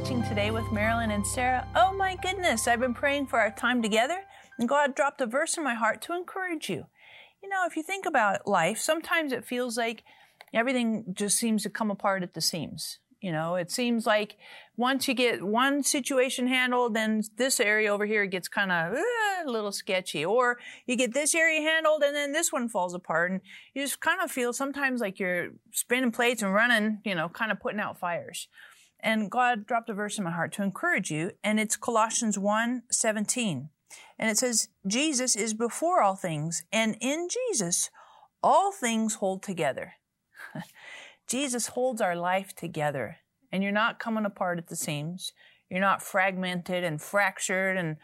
watching today with Marilyn and Sarah. Oh my goodness, I've been praying for our time together, and God dropped a verse in my heart to encourage you. You know, if you think about life, sometimes it feels like everything just seems to come apart at the seams. You know, it seems like once you get one situation handled, then this area over here gets kind of uh, a little sketchy. Or you get this area handled and then this one falls apart. And you just kind of feel sometimes like you're spinning plates and running, you know, kind of putting out fires. And God dropped a verse in my heart to encourage you. And it's Colossians 1 17. And it says, Jesus is before all things. And in Jesus, all things hold together. Jesus holds our life together and you're not coming apart at the seams. You're not fragmented and fractured and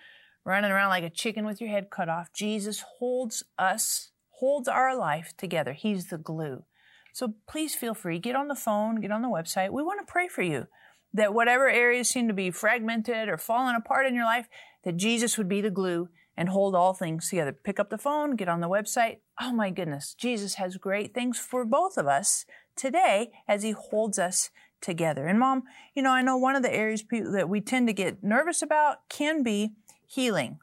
running around like a chicken with your head cut off. Jesus holds us, holds our life together. He's the glue. So please feel free. Get on the phone, get on the website. We want to pray for you that whatever areas seem to be fragmented or falling apart in your life, that Jesus would be the glue and hold all things together. Pick up the phone, get on the website. Oh my goodness, Jesus has great things for both of us today as he holds us together. And mom, you know, I know one of the areas that we tend to get nervous about can be healing.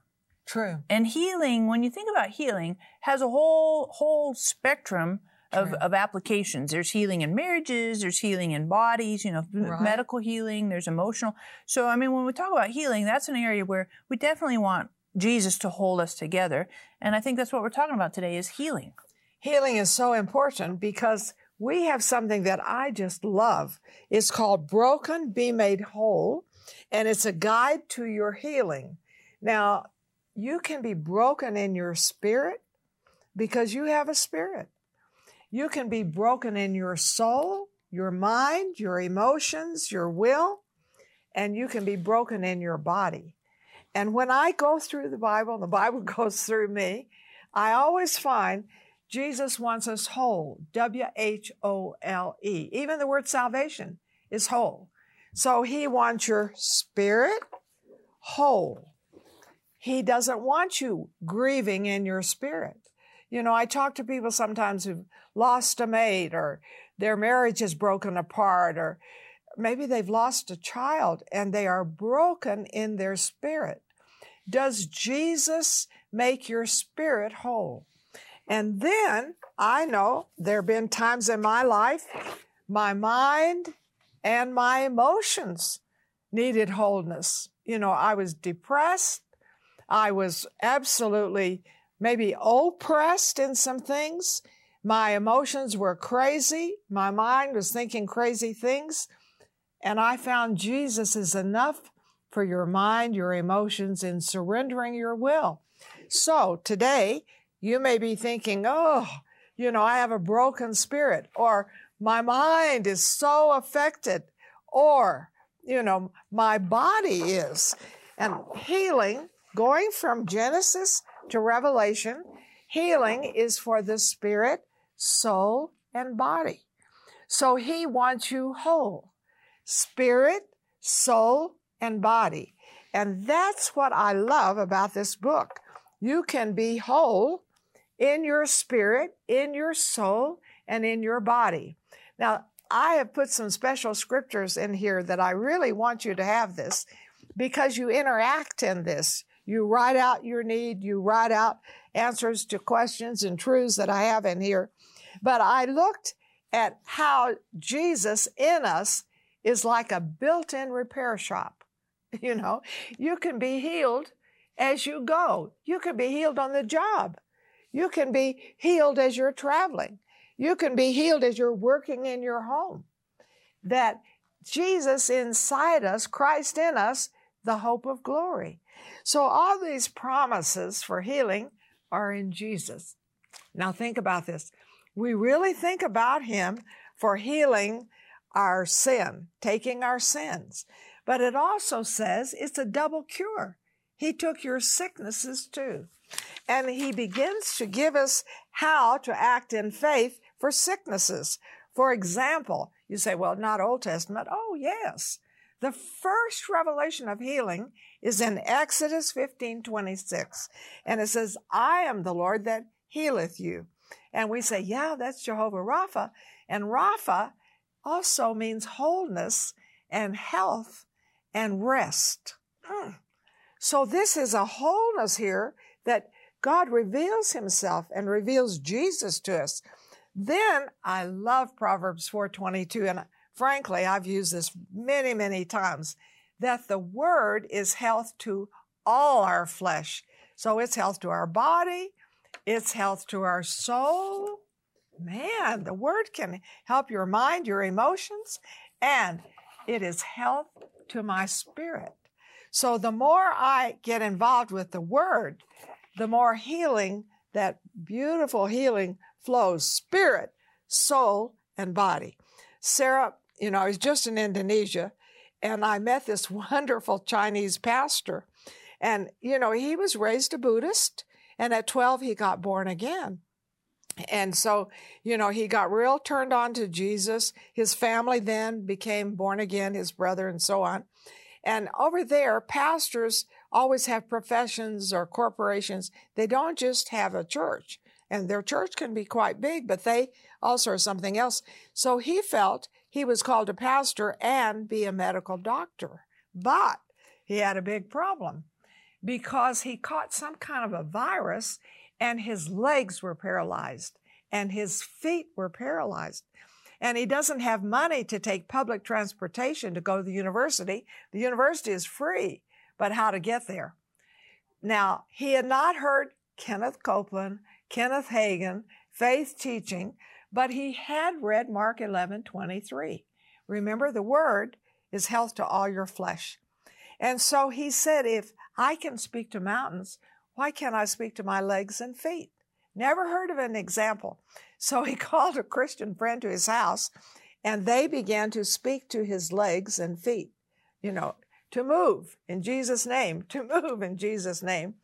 True. And healing, when you think about healing, has a whole whole spectrum of, of applications. There's healing in marriages, there's healing in bodies, you know, right. medical healing, there's emotional. So, I mean, when we talk about healing, that's an area where we definitely want Jesus to hold us together. And I think that's what we're talking about today is healing. Healing is so important because we have something that I just love. It's called Broken, Be Made Whole, and it's a guide to your healing. Now, you can be broken in your spirit because you have a spirit. You can be broken in your soul, your mind, your emotions, your will, and you can be broken in your body. And when I go through the Bible, and the Bible goes through me, I always find Jesus wants us whole. W H O L E. Even the word salvation is whole. So he wants your spirit whole. He doesn't want you grieving in your spirit. You know, I talk to people sometimes who've lost a mate or their marriage is broken apart or maybe they've lost a child and they are broken in their spirit. Does Jesus make your spirit whole? And then I know there have been times in my life, my mind and my emotions needed wholeness. You know, I was depressed. I was absolutely maybe oppressed in some things. My emotions were crazy. My mind was thinking crazy things. And I found Jesus is enough for your mind, your emotions, in surrendering your will. So today, you may be thinking, oh, you know, I have a broken spirit, or my mind is so affected, or, you know, my body is. And healing, going from Genesis to Revelation, healing is for the spirit, soul, and body. So he wants you whole spirit, soul, and body. And that's what I love about this book. You can be whole in your spirit, in your soul, and in your body. Now, I have put some special scriptures in here that I really want you to have this because you interact in this. You write out your need, you write out answers to questions and truths that I have in here. But I looked at how Jesus in us is like a built in repair shop. You know, you can be healed as you go, you can be healed on the job. You can be healed as you're traveling. You can be healed as you're working in your home. That Jesus inside us, Christ in us, the hope of glory. So all these promises for healing are in Jesus. Now think about this. We really think about Him for healing our sin, taking our sins. But it also says it's a double cure. He took your sicknesses too. And he begins to give us how to act in faith for sicknesses. For example, you say, well, not Old Testament. Oh, yes. The first revelation of healing is in Exodus 15, 26. And it says, I am the Lord that healeth you. And we say, yeah, that's Jehovah Rapha. And Rapha also means wholeness. and health and rest. Hmm. So this is a wholeness here that God reveals himself and reveals Jesus to us. Then I love Proverbs 4:22 and frankly I've used this many many times that the word is health to all our flesh. So it's health to our body, it's health to our soul. Man, the word can help your mind, your emotions, and it is health to my spirit. So the more I get involved with the word, the more healing, that beautiful healing flows spirit, soul, and body. Sarah, you know, I was just in Indonesia and I met this wonderful Chinese pastor. And, you know, he was raised a Buddhist and at 12 he got born again. And so, you know, he got real turned on to Jesus. His family then became born again, his brother and so on. And over there, pastors always have professions or corporations. They don't just have a church. And their church can be quite big, but they also are something else. So he felt he was called to pastor and be a medical doctor. But he had a big problem because he caught some kind of a virus and his legs were paralyzed and his feet were paralyzed and he doesn't have money to take public transportation to go to the university. The university is free, but how to get there? Now, he had not heard Kenneth Copeland, Kenneth Hagin, faith teaching, but he had read Mark 11 23. Remember, the word is health to all your flesh. And so he said, if I can speak to mountains, why can't I speak to my legs and feet? Never heard of an example. So he called a Christian friend to his house and they began to speak to his legs and feet, you know, to move in Jesus' name, to move in Jesus' name.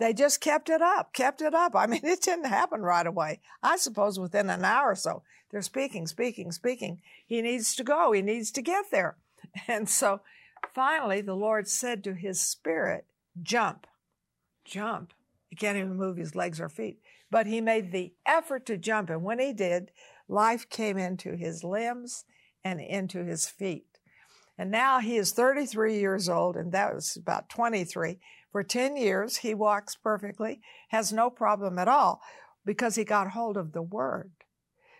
They just kept it up, kept it up. I mean, it didn't happen right away. I suppose within an hour or so, they're speaking, speaking, speaking. He needs to go. He needs to get there. And so finally, the Lord said to his spirit, jump, jump. He can't even move his legs or feet but he made the effort to jump. And when he did, life came into his limbs and into his feet. And now he is 33 years old, and that was about 23. For 10 years, he walks perfectly, has no problem at all because he got hold of the Word.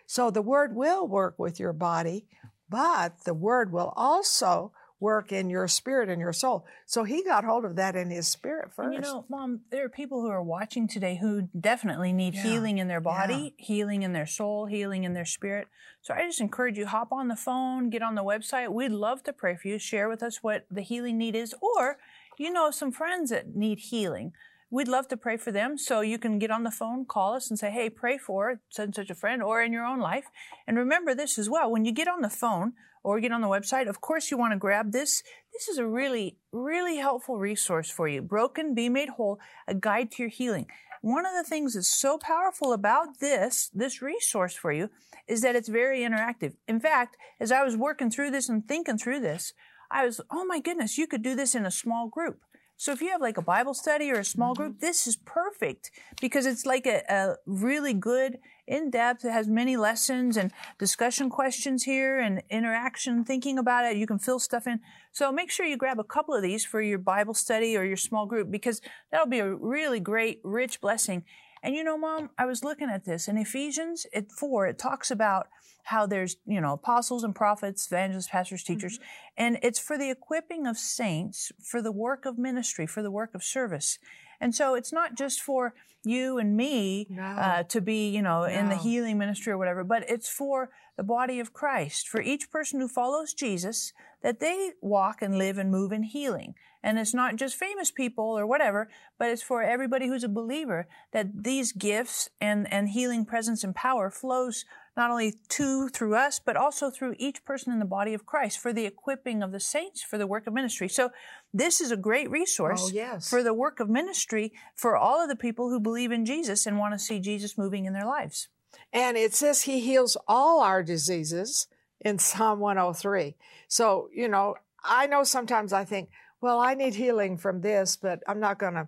So the Word will work with your body, but the Word will also work in your spirit and your soul. So he got hold of that in his spirit first. And you know, Mom, there are people who are watching today who definitely need yeah. healing in their body, yeah. healing in their soul, healing in their spirit. So I just encourage you, hop on the phone, get on the website. We'd love to pray for you. Share with us what the healing need is, or you know some friends that need healing. We'd love to pray for them. So you can get on the phone, call us and say, Hey, pray for such and such a friend or in your own life. And remember this as well. When you get on the phone, or get on the website, of course you want to grab this. This is a really, really helpful resource for you. Broken, Be Made Whole, a guide to your healing. One of the things that's so powerful about this, this resource for you, is that it's very interactive. In fact, as I was working through this and thinking through this, I was, oh my goodness, you could do this in a small group. So if you have like a Bible study or a small group, mm-hmm. this is perfect because it's like a, a really good in depth. It has many lessons and discussion questions here and interaction, thinking about it. You can fill stuff in. So make sure you grab a couple of these for your Bible study or your small group because that'll be a really great, rich blessing. And you know, mom, I was looking at this in Ephesians at four, it talks about how there's, you know, apostles and prophets, evangelists, pastors, teachers, mm-hmm. and it's for the equipping of saints for the work of ministry, for the work of service. And so it's not just for you and me no. uh, to be, you know, no. in the healing ministry or whatever, but it's for the body of Christ, for each person who follows Jesus, that they walk and live and move in healing. And it's not just famous people or whatever, but it's for everybody who's a believer that these gifts and, and healing presence and power flows not only to through us, but also through each person in the body of Christ for the equipping of the saints for the work of ministry. So this is a great resource oh, yes. for the work of ministry for all of the people who believe in Jesus and want to see Jesus moving in their lives. And it says he heals all our diseases in Psalm 103. So, you know, I know sometimes I think, well, I need healing from this, but I'm not going to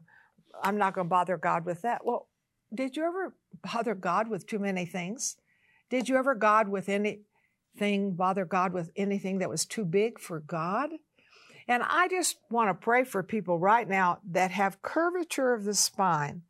I'm not going to bother God with that. Well, did you ever bother God with too many things? Did you ever God with any anything bother God with anything that was too big for God. And I just want to pray for people right now that have curvature of the spine.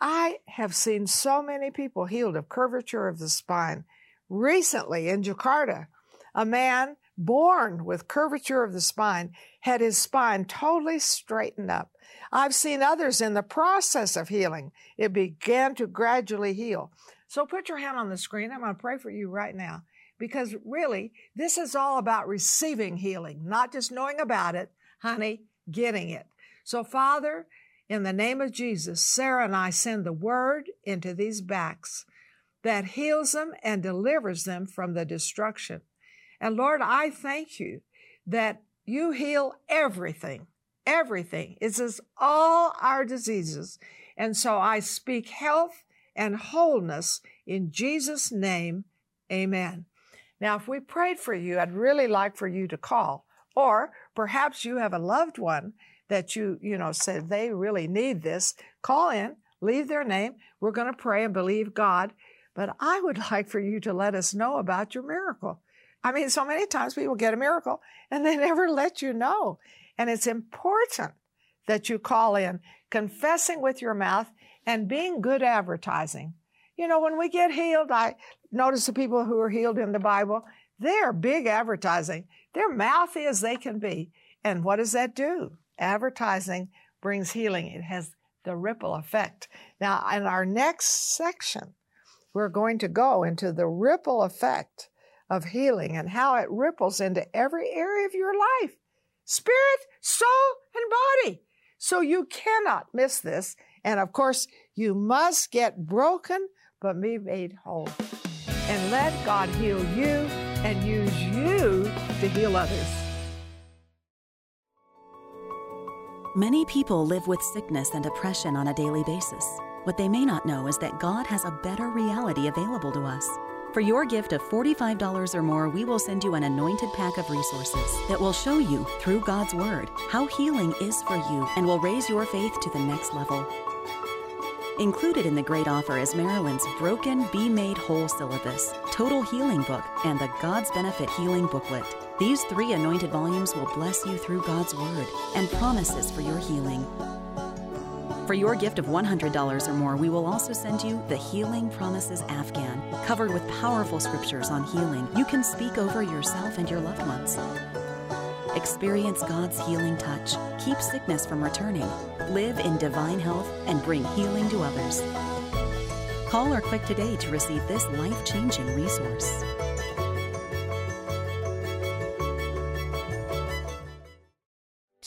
I have seen so many people healed of curvature of the spine. Recently in Jakarta, a man born with curvature of the spine had his spine totally straightened up. I've seen others in the process of healing. It began to gradually heal. So put your hand on the screen. I'm going to pray for you right now because really, this is all about receiving healing, not just knowing about it, honey, getting it. So, Father, in the name of Jesus, Sarah and I send the word into these backs that heals them and delivers them from the destruction. And Lord, I thank you that you heal everything, everything. It says all our diseases. And so I speak health and wholeness in Jesus' name. Amen. Now, if we prayed for you, I'd really like for you to call. Or perhaps you have a loved one that you, you know, said they really need this. Call in, leave their name. We're going to pray and believe God. But I would like for you to let us know about your miracle. I mean, so many times people get a miracle and they never let you know. And it's important that you call in, confessing with your mouth and being good advertising. You know, when we get healed, I notice the people who are healed in the Bible, they're big advertising. They're mouthy as they can be. And what does that do? Advertising brings healing. It has the ripple effect. Now, in our next section, we're going to go into the ripple effect of healing and how it ripples into every area of your life spirit, soul, and body. So you cannot miss this. And of course, you must get broken but be made whole. And let God heal you and use you to heal others. Many people live with sickness and depression on a daily basis. What they may not know is that God has a better reality available to us. For your gift of $45 or more, we will send you an anointed pack of resources that will show you, through God's Word, how healing is for you and will raise your faith to the next level. Included in the great offer is Marilyn's Broken Be Made Whole syllabus, Total Healing Book, and the God's Benefit Healing Booklet. These three anointed volumes will bless you through God's Word and promises for your healing. For your gift of $100 or more, we will also send you the Healing Promises Afghan, covered with powerful scriptures on healing you can speak over yourself and your loved ones. Experience God's healing touch. Keep sickness from returning. Live in divine health and bring healing to others. Call or click today to receive this life changing resource.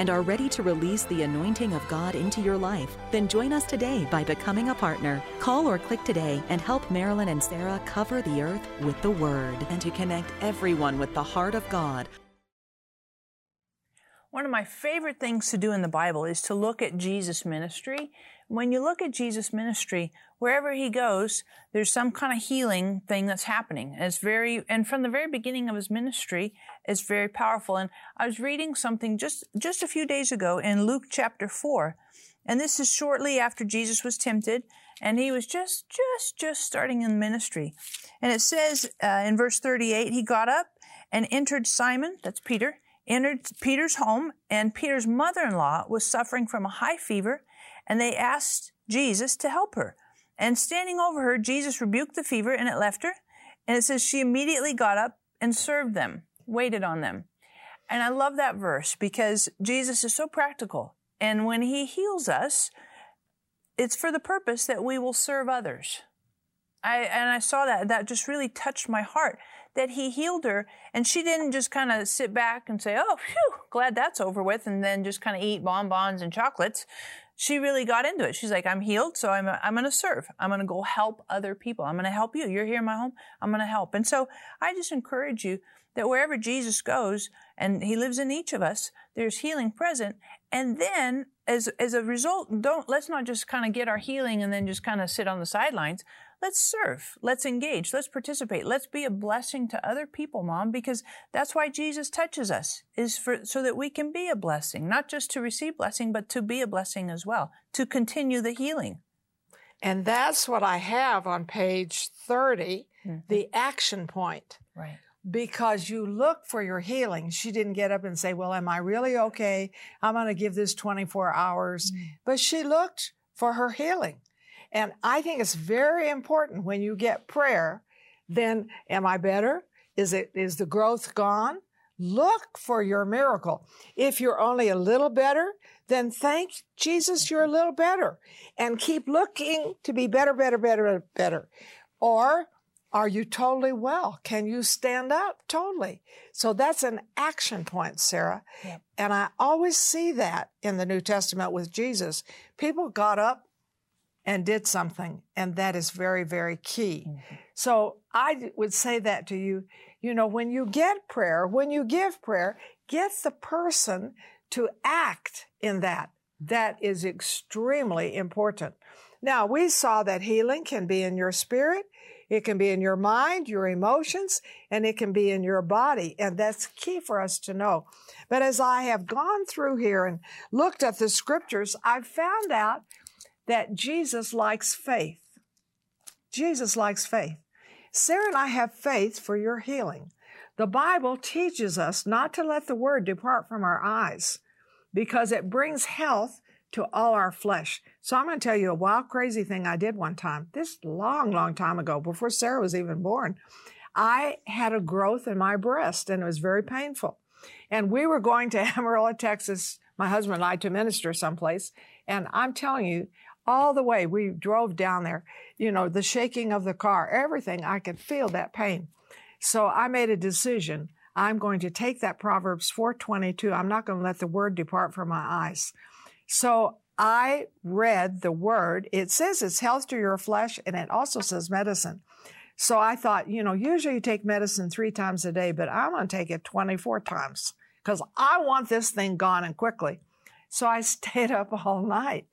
and are ready to release the anointing of God into your life, then join us today by becoming a partner. Call or click today and help Marilyn and Sarah cover the earth with the Word and to connect everyone with the heart of God one of my favorite things to do in the Bible is to look at Jesus' ministry. When you look at Jesus' ministry, wherever he goes, there's some kind of healing thing that's happening. And it's very, and from the very beginning of his ministry, it's very powerful. And I was reading something just, just a few days ago in Luke chapter four. And this is shortly after Jesus was tempted and he was just, just, just starting in ministry. And it says uh, in verse 38, he got up and entered Simon, that's Peter, entered Peter's home, and Peter's mother in law was suffering from a high fever, and they asked Jesus to help her. And standing over her, Jesus rebuked the fever, and it left her. And it says she immediately got up and served them, waited on them. And I love that verse because Jesus is so practical. And when he heals us, it's for the purpose that we will serve others. I and I saw that that just really touched my heart that he healed her and she didn't just kind of sit back and say, "Oh, phew, glad that's over with," and then just kind of eat bonbons and chocolates. She really got into it. She's like, "I'm healed, so I'm I'm going to serve. I'm going to go help other people. I'm going to help you. You're here in my home. I'm going to help." And so I just encourage you that wherever Jesus goes and he lives in each of us, there's healing present. And then as, as a result, don't, let's not just kind of get our healing and then just kind of sit on the sidelines. Let's serve. Let's engage. Let's participate. Let's be a blessing to other people, mom, because that's why Jesus touches us is for, so that we can be a blessing, not just to receive blessing, but to be a blessing as well, to continue the healing. And that's what I have on page 30, mm-hmm. the action point. Right because you look for your healing. She didn't get up and say, Well, am I really okay? I'm going to give this 24 hours. Mm. But she looked for her healing. And I think it's very important when you get prayer, then am I better? Is it, is the growth gone? Look for your miracle. If you're only a little better, then thank Jesus you're a little better and keep looking to be better, better, better, better. Or are you totally well? Can you stand up? Totally. So that's an action point, Sarah. Yep. And I always see that in the New Testament with Jesus. People got up and did something, and that is very, very key. Mm-hmm. So I would say that to you. You know, when you get prayer, when you give prayer, get the person to act in that. That is extremely important. Now, we saw that healing can be in your spirit. It can be in your mind, your emotions, and it can be in your body. And that's key for us to know. But as I have gone through here and looked at the scriptures, I've found out that Jesus likes faith. Jesus likes faith. Sarah and I have faith for your healing. The Bible teaches us not to let the word depart from our eyes because it brings health to all our flesh. So I'm going to tell you a wild, crazy thing I did one time. This long, long time ago, before Sarah was even born, I had a growth in my breast and it was very painful. And we were going to Amarillo, Texas, my husband and I, to minister someplace. And I'm telling you, all the way we drove down there, you know, the shaking of the car, everything, I could feel that pain. So I made a decision. I'm going to take that Proverbs 422. I'm not going to let the word depart from my eyes. So I read the word. It says it's health to your flesh and it also says medicine. So I thought, you know, usually you take medicine three times a day, but I'm going to take it 24 times because I want this thing gone and quickly. So I stayed up all night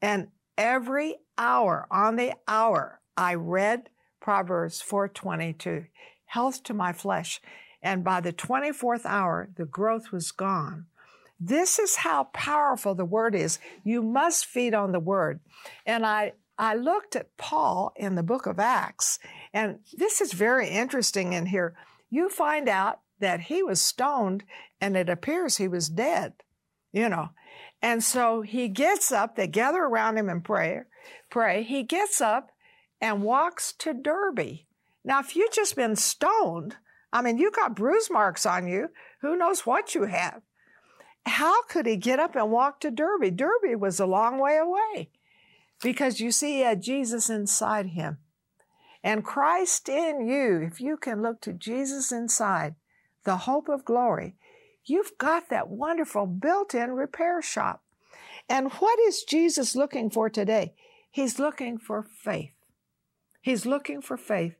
and every hour on the hour, I read Proverbs 422, health to my flesh. And by the 24th hour, the growth was gone. This is how powerful the word is. You must feed on the word. And I, I looked at Paul in the book of Acts, and this is very interesting in here. You find out that he was stoned and it appears he was dead, you know. And so he gets up, they gather around him and pray, pray. He gets up and walks to Derbe. Now, if you've just been stoned, I mean, you got bruise marks on you. Who knows what you have? how could he get up and walk to Derbe? Derbe was a long way away because you see, he had Jesus inside him. And Christ in you, if you can look to Jesus inside, the hope of glory, you've got that wonderful built in repair shop. And what is Jesus looking for today? He's looking for faith. He's looking for faith.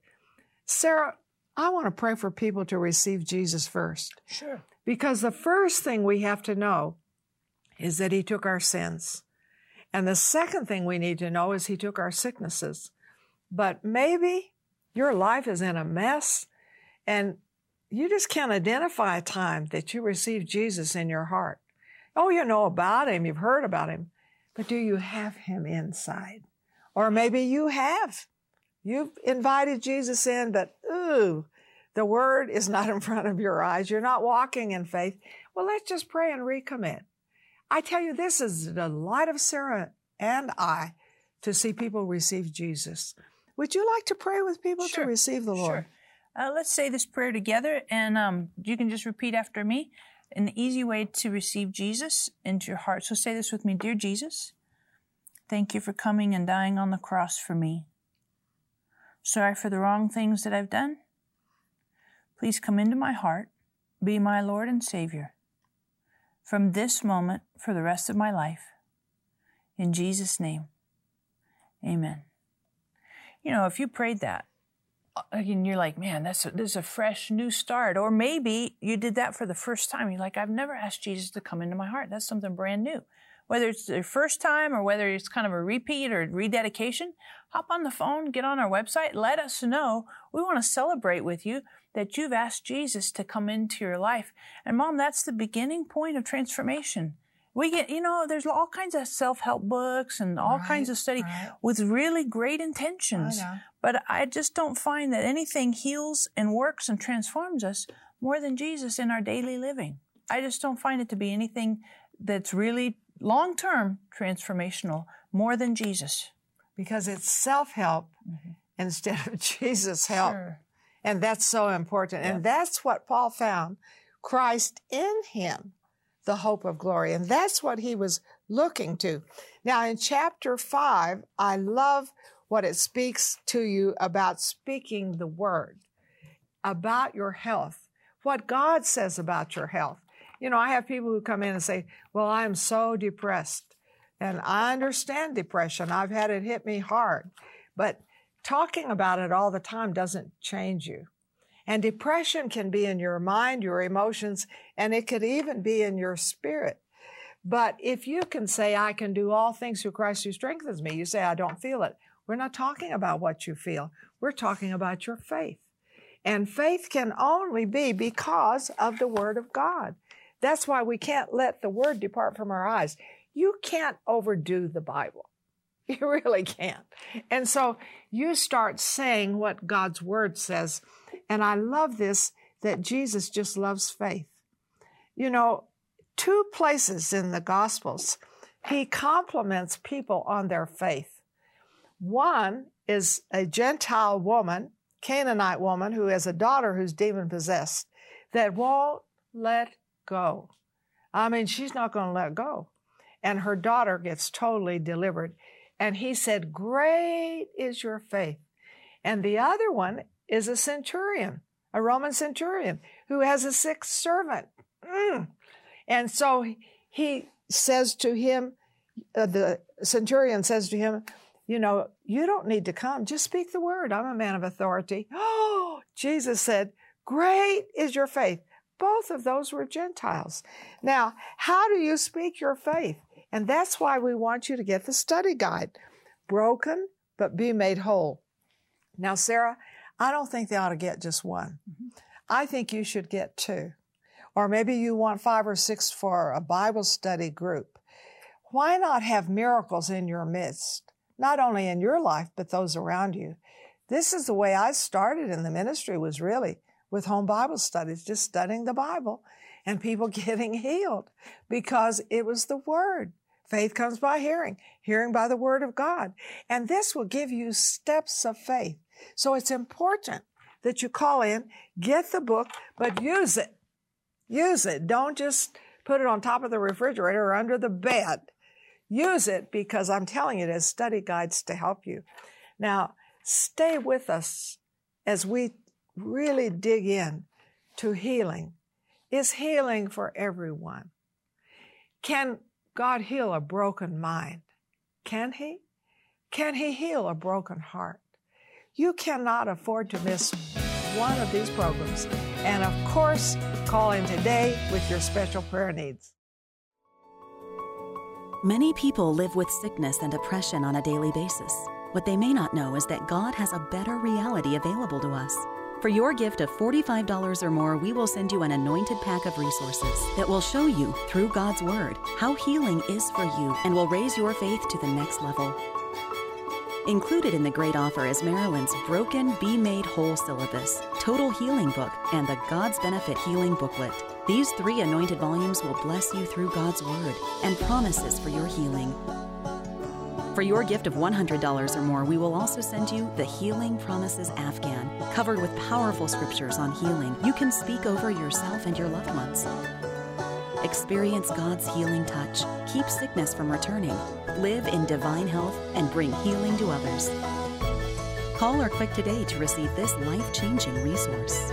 Sarah, I want to pray for people to receive Jesus first. Sure. Because the first thing we have to know is that He took our sins. And the second thing we need to know is He took our sicknesses. But maybe your life is in a mess and you just can't identify a time that you received Jesus in your heart. Oh, you know about Him, you've heard about Him, but do you have Him inside? Or maybe you have. You've invited Jesus in, but ooh, the word is not in front of your eyes. You're not walking in faith. Well, let's just pray and recommit. I tell you, this is the delight of Sarah and I to see people receive Jesus. Would you like to pray with people sure. to receive the Lord? Sure. Uh, let's say this prayer together, and um, you can just repeat after me. An easy way to receive Jesus into your heart. So say this with me Dear Jesus, thank you for coming and dying on the cross for me Sorry for the wrong things that I've done. Please come into my heart, be my Lord and Savior from this moment for the rest of my life. In Jesus' name, amen. You know, if you prayed that, Uh, and you're like, man, that's a, this is a fresh new start. Or maybe you did that for the first time. You're like, I've never asked Jesus to come into my heart. That's something brand new. Whether it's the first time or whether it's kind of a repeat or rededication, hop on the phone, get on our website, let us know. We want to celebrate with you that you've asked Jesus to come into your life. And mom, that's the beginning point of transformation. We get, you know, there's all kinds of self-help books and all Right, kinds of study right. with really great intentions. know. But I just don't find that anything heals and works and transforms us more than Jesus in our daily living. I just don't find it to be anything that's really long-term transformational more than Jesus. because it's self help mm-hmm. instead of Jesus' help. Sure. And that's so important. And that's what Paul found Christ in him, the hope of glory. And that's what he was looking to. Now, in chapter five, I love what it speaks to you about speaking the word, about your health, what God says about your health. You know, I have people who come in and say, Well, I'm so depressed. And I understand depression. I've had it hit me hard. But talking about it all the time doesn't change you. And depression can be in your mind, your emotions, and it could even be in your spirit. But if you can say, I can do all things through Christ who strengthens me, you say, I don't feel it. We're not talking about what you feel. We're talking about your faith. And faith can only be because of the Word of God. That's why we can't let the Word depart from our eyes. You can't overdo the Bible. You really can't. And so you start saying what God's Word says. And I love this that Jesus just loves faith. You know, two places in the Gospels, he compliments people on their faith. One is a Gentile woman, Canaanite woman, who has a daughter who's demon possessed, that won't let go. I mean, she's not going to let go. And her daughter gets totally delivered. And he said, Great is your faith. And the other one is a centurion, a Roman centurion, who has a sick servant. Mm. And so he says to him, uh, the centurion says to him, You know, you don't need to come. Just speak the word. I'm a man of authority. Oh, Jesus said, Great is your faith. Both of those were Gentiles. Now, how do you speak your faith? And that's why we want you to get the study guide broken, but be made whole. Now, Sarah, I don't think they ought to get just one. Mm-hmm. I think you should get two. Or maybe you want five or six for a Bible study group. Why not have miracles in your midst? Not only in your life, but those around you. This is the way I started in the ministry was really with home Bible studies, just studying the Bible and people getting healed because it was the word. Faith comes by hearing, hearing by the word of God. And this will give you steps of faith. So it's important that you call in, get the book, but use it. Use it. Don't just put it on top of the refrigerator or under the bed. Use it because I'm telling you, there's study guides to help you. Now, stay with us as we really dig in to healing. Is healing for everyone? Can God heal a broken mind? Can He? Can He heal a broken heart? You cannot afford to miss one of these programs. And of course, call in today with your special prayer needs. Many people live with sickness and oppression on a daily basis. What they may not know is that God has a better reality available to us. For your gift of $45 or more, we will send you an anointed pack of resources that will show you, through God's Word, how healing is for you and will raise your faith to the next level. Included in the great offer is Marilyn's Broken Be Made Whole syllabus, Total Healing Book, and the God's Benefit Healing Booklet. These three anointed volumes will bless you through God's Word and promises for your healing. For your gift of $100 or more, we will also send you the Healing Promises Afghan, covered with powerful scriptures on healing you can speak over yourself and your loved ones. Experience God's healing touch, keep sickness from returning, live in divine health, and bring healing to others. Call or click today to receive this life changing resource.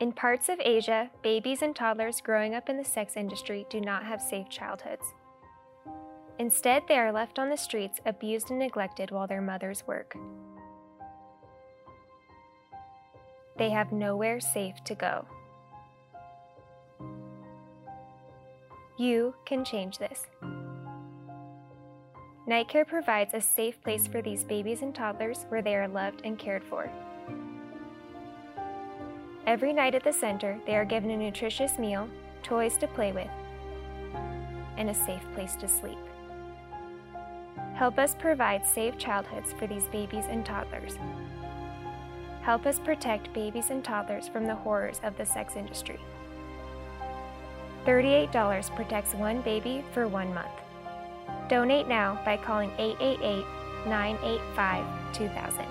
In parts of Asia, babies and toddlers growing up in the sex industry do not have safe childhoods. Instead, they are left on the streets, abused and neglected while their mothers work. They have nowhere safe to go. You can change this. Night Care provides a safe place for these babies and toddlers where they are loved and cared for. Every night at the center, they are given a nutritious meal, toys to play with, and a safe place to sleep. Help us provide safe childhoods for these babies and toddlers. Help us protect babies and toddlers from the horrors of the sex industry. $38 protects one baby for one month. Donate now by calling 888 985 2000.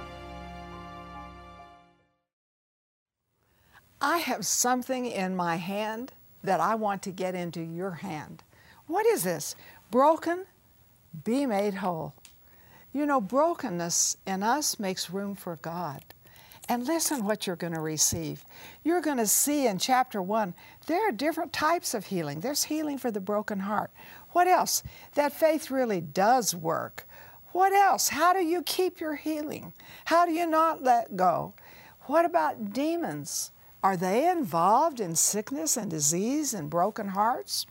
I have something in my hand that I want to get into your hand. What is this? Broken, be made whole. You know, brokenness in us makes room for God. And listen what you're going to receive. You're going to see in chapter one, there are different types of healing. There's healing for the broken heart. What else? That faith really does work. What else? How do you keep your healing? How do you not let go? What about demons? Are they involved in sickness and disease and broken hearts?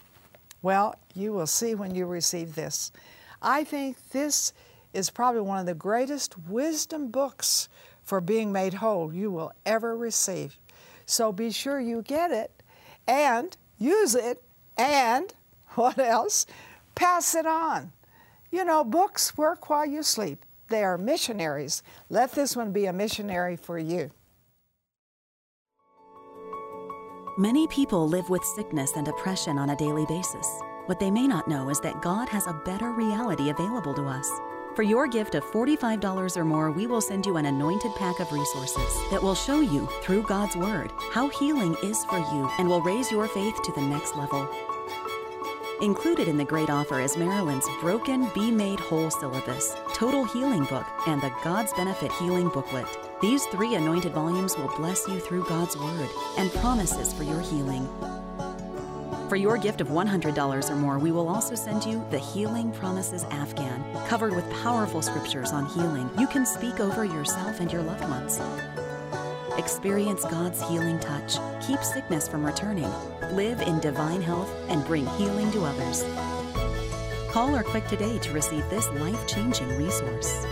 Well, you will see when you receive this. I think this is probably one of the greatest wisdom books for being made whole you will ever receive. So be sure you get it and use it and what else? Pass it on. You know, books work while you sleep. They are missionaries. Let this one be a missionary for you. Many people live with sickness and oppression on a daily basis. What they may not know is that God has a better reality available to us. For your gift of $45 or more, we will send you an anointed pack of resources that will show you, through God's Word, how healing is for you and will raise your faith to the next level. Included in the great offer is Marilyn's Broken Be Made Whole syllabus, Total Healing Book, and the God's Benefit Healing Booklet. These three anointed volumes will bless you through God's Word and promises for your healing. For your gift of $100 or more, we will also send you the Healing Promises Afghan, covered with powerful scriptures on healing you can speak over yourself and your loved ones. Experience God's healing touch, keep sickness from returning, live in divine health, and bring healing to others. Call or click today to receive this life changing resource.